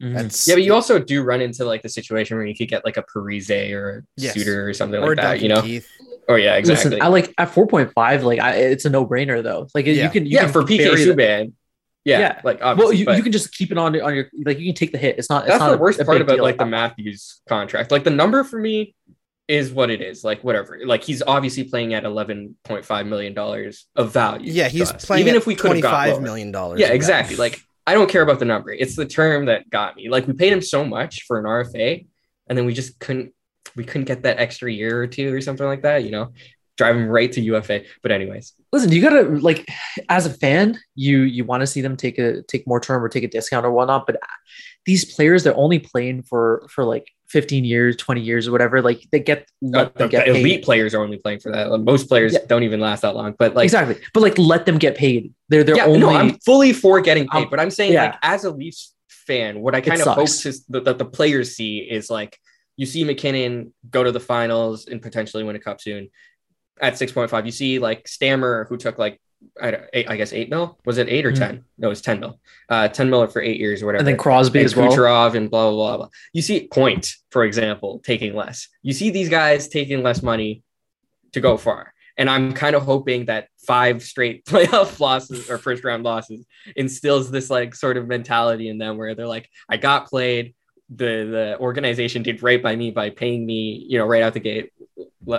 Mm-hmm. Yeah, but you also do run into like the situation where you could get like a Parise or a yes. Suter or something or like that, you know. Keith. Oh yeah, exactly. Listen, I like at four point five. Like I, it's a no brainer though. Like yeah. you can, you yeah, can for PK Subban, yeah, yeah. like well, you, you can just keep it on on your like you can take the hit. It's not. It's that's not the worst a, a part about deal. like the Matthews contract. Like the number for me is what it is. Like whatever. Like he's obviously playing at eleven point five million dollars of value. Yeah, he's playing even if we could have got million dollars. Yeah, exactly. Like I don't care about the number. It's the term that got me. Like we paid him so much for an RFA, and then we just couldn't we couldn't get that extra year or two or something like that. You know, drive him right to UFA. But anyways, listen, you gotta like as a fan, you you want to see them take a take more term or take a discount or whatnot. But these players, they're only playing for for like 15 years, 20 years or whatever. Like they get let uh, them get the elite players are only playing for that. Most players yeah. don't even last that long. But like exactly. But like let them get paid. They're they're yeah, only. No, I'm fully for getting paid. Um, but I'm saying yeah. like as a Leafs fan, what I kind of hope to, that the, the players see is like you see MacKinnon go to the finals and potentially win a cup soon at 6.5. You see like Stammer, who took like, I, eight, I guess eight mil. Was it eight or mm 10? No, it was 10 mil. Uh, 10 mil for eight years or whatever. And then Crosby and as well. Kucherov and blah, blah, blah, blah. You see Point, for example, taking less. You see these guys taking less money to go far. And I'm kind of hoping that five straight playoff losses or first round losses instills this like sort of mentality in them where they're like, I got played. The the organization did right by me by paying me, you know, right out the gate.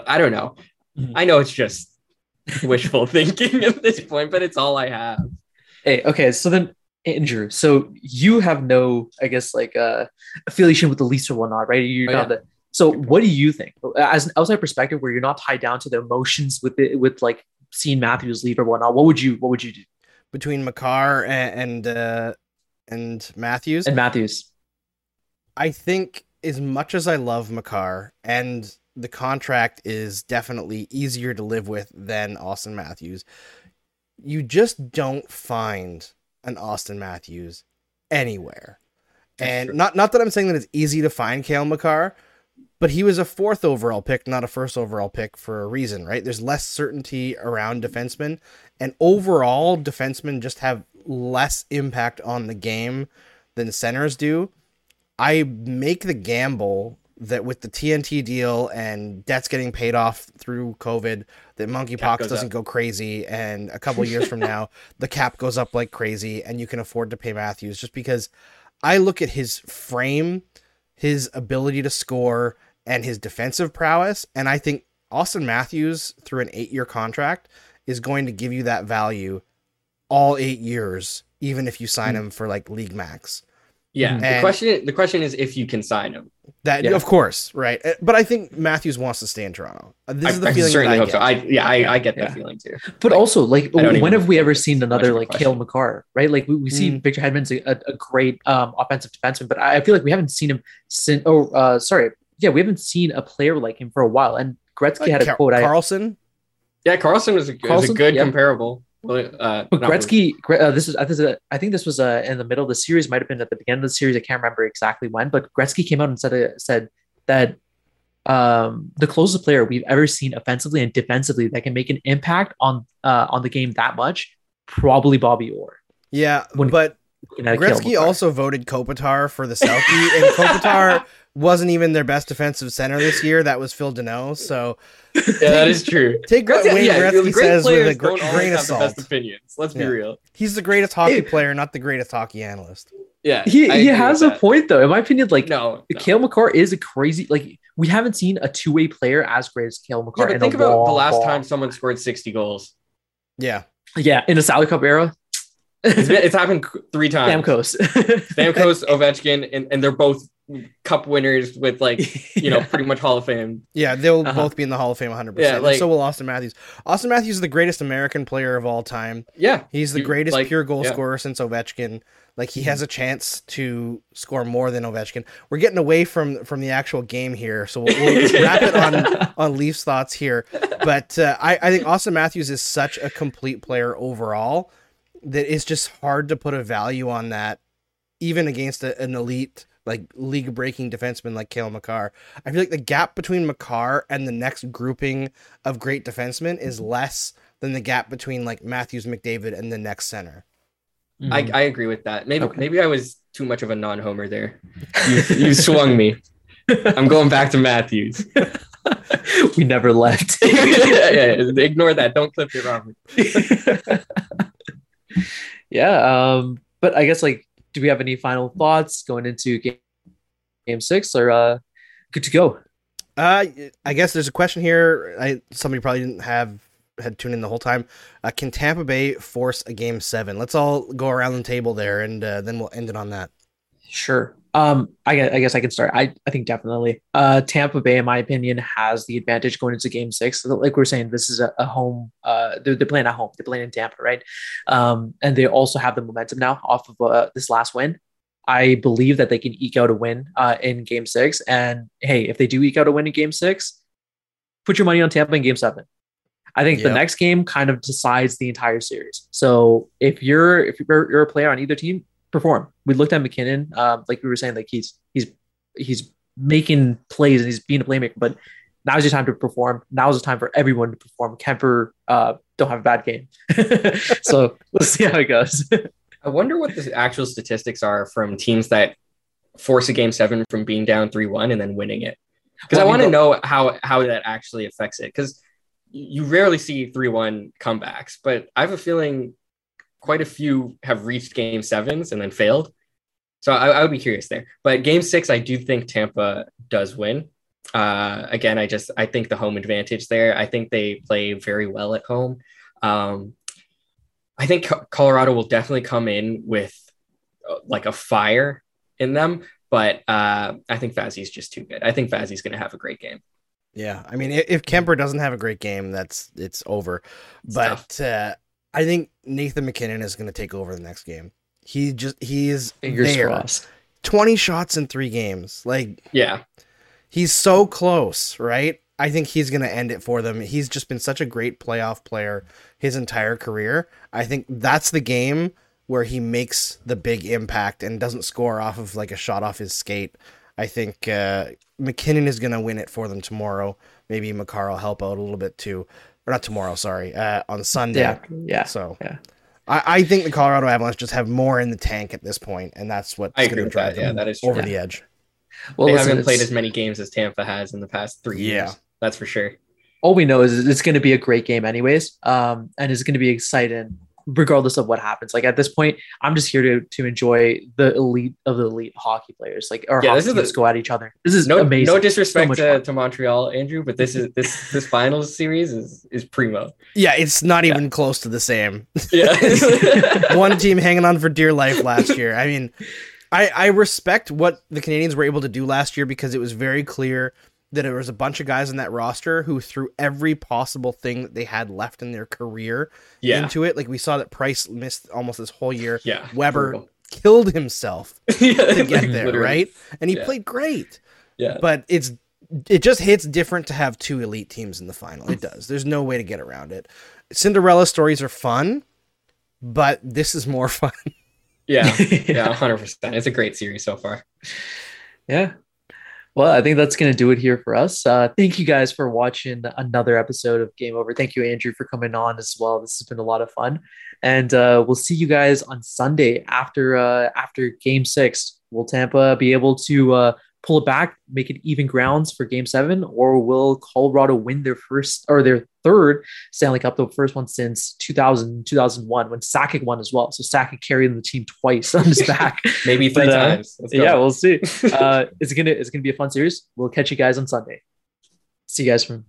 I don't know. Mm-hmm. I know it's just wishful thinking at this point, but it's all I have. Hey, okay, so then Andrew, so you have no, I guess, like uh affiliation with the Leafs or whatnot, right? You're oh, not yeah. the so what do you think as an outside perspective where you're not tied down to the emotions with it with like seeing Matthews leave or whatnot? What would you what would you do? Between Makar and and uh and Matthews? And Matthews. I think as much as I love Makar and the contract is definitely easier to live with than Auston Matthews. You just don't find an Auston Matthews anywhere. That's and true. not not that I'm saying that it's easy to find Cale Makar, but he was a fourth overall pick, not a first overall pick for a reason, right? There's less certainty around defensemen, and overall defensemen just have less impact on the game than centers do. I make the gamble that with the TNT deal and debts getting paid off through COVID, that monkeypox doesn't up. go crazy, and a couple years from now, the cap goes up like crazy, and you can afford to pay Matthews just because I look at his frame, his ability to score, and his defensive prowess, and I think Auston Matthews through an eight-year contract is going to give you that value all eight years, even if you sign mm. him for like league max. Yeah. And the question the question is if you can sign him. That yeah. of course, right? Uh, but I think Matthews wants to stay in Toronto. Uh, this I, is the I feeling. Certainly hope so. I yeah, I, I get that yeah. feeling too. But also, like, when have we ever seen another like Cale Makar? Right? Like we, we see mm. Victor Hedman's a, a, great um, offensive defenseman, but I feel like we haven't seen him since. Oh, uh, sorry, yeah, we haven't seen a player like him for a while. And Gretzky had a Car- quote. Karlsson. Yeah, Karlsson was a, Karlsson, was a good yeah. comparable. Uh, but Gretzky, uh, this is, this is a, I think this was uh, in the middle of the series, might have been at the beginning of the series. I can't remember exactly when, but Gretzky came out and said uh, said that um, the closest player we've ever seen offensively and defensively that can make an impact on uh, on the game that much, probably Bobby Orr. Yeah, when, but Gretzky also voted Kopitar for the Selke, and Kopitar wasn't even their best defensive center this year. That was Phil Danault. So yeah, that is true. Take what Wayne yeah, Gretzky says with a gr- grain of salt. opinions. Let's yeah. be real. He's the greatest hockey hey. player, not the greatest hockey analyst. Yeah, he he has a point though. In my opinion, like no, no. Cale Makar is a crazy like we haven't seen a two way player as great as Cale Makar. Yeah, but think about the last ball. time someone scored sixty goals. Yeah, yeah, in the Stanley Cup era. it's, been, it's happened three times. Stamkos, Stamkos, Ovechkin, and, and they're both cup winners with like you know pretty much Hall of Fame. Yeah, they'll uh-huh. both be in the Hall of Fame 100. Yeah, like, so will Auston Matthews. Auston Matthews is the greatest American player of all time. Yeah, he's the greatest like, pure goal yeah. scorer since Ovechkin. Like he has a chance to score more than Ovechkin. We're getting away from from the actual game here, so we'll, we'll wrap it on on Leafs thoughts here. But uh, I I think Auston Matthews is such a complete player overall that it's just hard to put a value on that, even against a, an elite like league breaking defenseman like Cale Makar. I feel like the gap between Makar and the next grouping of great defensemen is less than the gap between like Matthews McDavid and the next center. Mm-hmm. I, I agree with that. Maybe okay. maybe I was too much of a non-homer there. You, you swung me. I'm going back to Matthews. we never left. yeah, yeah, ignore that. Don't clip it, Robert. yeah, um, but I guess like do we have any final thoughts going into game, game six or uh, good to go? Uh, I guess there's a question here. I somebody probably didn't have had tuned in the whole time. Uh, can Tampa Bay force a game seven? Let's all go around the table there, and uh, then we'll end it on that. Sure. Um, I guess, I guess I can start. I, I think definitely. Uh, Tampa Bay, in my opinion, has the advantage going into Game Six. Like we are saying, this is a, a home. Uh, they're, they're, playing at home. They're playing in Tampa, right? Um, and they also have the momentum now off of uh, this last win. I believe that they can eke out a win uh, in Game Six. And hey, if they do eke out a win in Game Six, put your money on Tampa in Game Seven. I think yep. the next game kind of decides the entire series. So if you're if you're, you're a player on either team, perform. We looked at MacKinnon, uh, like we were saying, like he's he's he's making plays and he's being a playmaker, but now's your time to perform. Now's the time for everyone to perform. Kuemper, uh, don't have a bad game, so let's see how it goes. I wonder what the actual statistics are from teams that force a game seven from being down three one and then winning it, because well, I want to know how how that actually affects it. Because you rarely see three one comebacks, but I have a feeling quite a few have reached game sevens and then failed. So I, I would be curious there. But game six, I do think Tampa does win. Uh, again, I just I think the home advantage there. I think they play very well at home. Um, I think Colorado will definitely come in with uh, like a fire in them, but uh, I think Vazzy's just too good. I think Vazzy's going to have a great game. Yeah, I mean, if Kuemper doesn't have a great game, that's it's over. But uh, I think Nathan MacKinnon is going to take over the next game. He just he is Fingers there. Crossed. Twenty shots in three games. Like yeah, he's so close, right? I think he's going to end it for them. He's just been such a great playoff player his entire career. I think that's the game where he makes the big impact and doesn't score off of like a shot off his skate. I think uh, MacKinnon is going to win it for them tomorrow. Maybe Makar will help out a little bit too or not tomorrow, sorry, uh, on Sunday. Yeah, yeah. So yeah. I, I think the Colorado Avalanche just have more in the tank at this point, and that's what's going to drive that. them yeah, that is over yeah. the edge. Well, they listen, haven't played as many games as Tampa has in the past three yeah. years. That's for sure. All we know is it's going to be a great game, anyways, um, and it's going to be exciting regardless of what happens. Like at this point, I'm just here to to enjoy the elite of the elite hockey players. Like our yeah, this is the, go at each other. This is no amazing. No disrespect so to, to Montreal, Andrew, but this is this this finals series is is primo. Yeah, it's not even yeah. close to the same. Yeah, one team hanging on for dear life last year. I mean. I, I respect what the Canadiens were able to do last year because it was very clear that there was a bunch of guys in that roster who threw every possible thing that they had left in their career yeah. into it. Like we saw that Price missed almost this whole year. Yeah. Weber brutal. killed himself yeah, to get there, literally. right? And he yeah. played great. Yeah. But it's it just hits different to have two elite teams in the final. It does. There's no way to get around it. Cinderella stories are fun, but this is more fun. Yeah. Yeah, 100%. It's a great series so far. Yeah. Well, I think that's going to do it here for us. Uh, thank you guys for watching another episode of Game Over. Thank you, Andrew, for coming on as well. This has been a lot of fun, and uh, we'll see you guys on Sunday after uh, after Game Six. Will Tampa be able to uh, pull it back, make it even grounds for game seven, or will Colorado win their first or their third Stanley Cup, the first one since 2000, 2001 when Sakic won as well. So Sakic carried the team twice on his back. Maybe three but, uh, times. Yeah, we'll see. Uh, it's gonna it's gonna be a fun series. We'll catch you guys on Sunday. See you guys from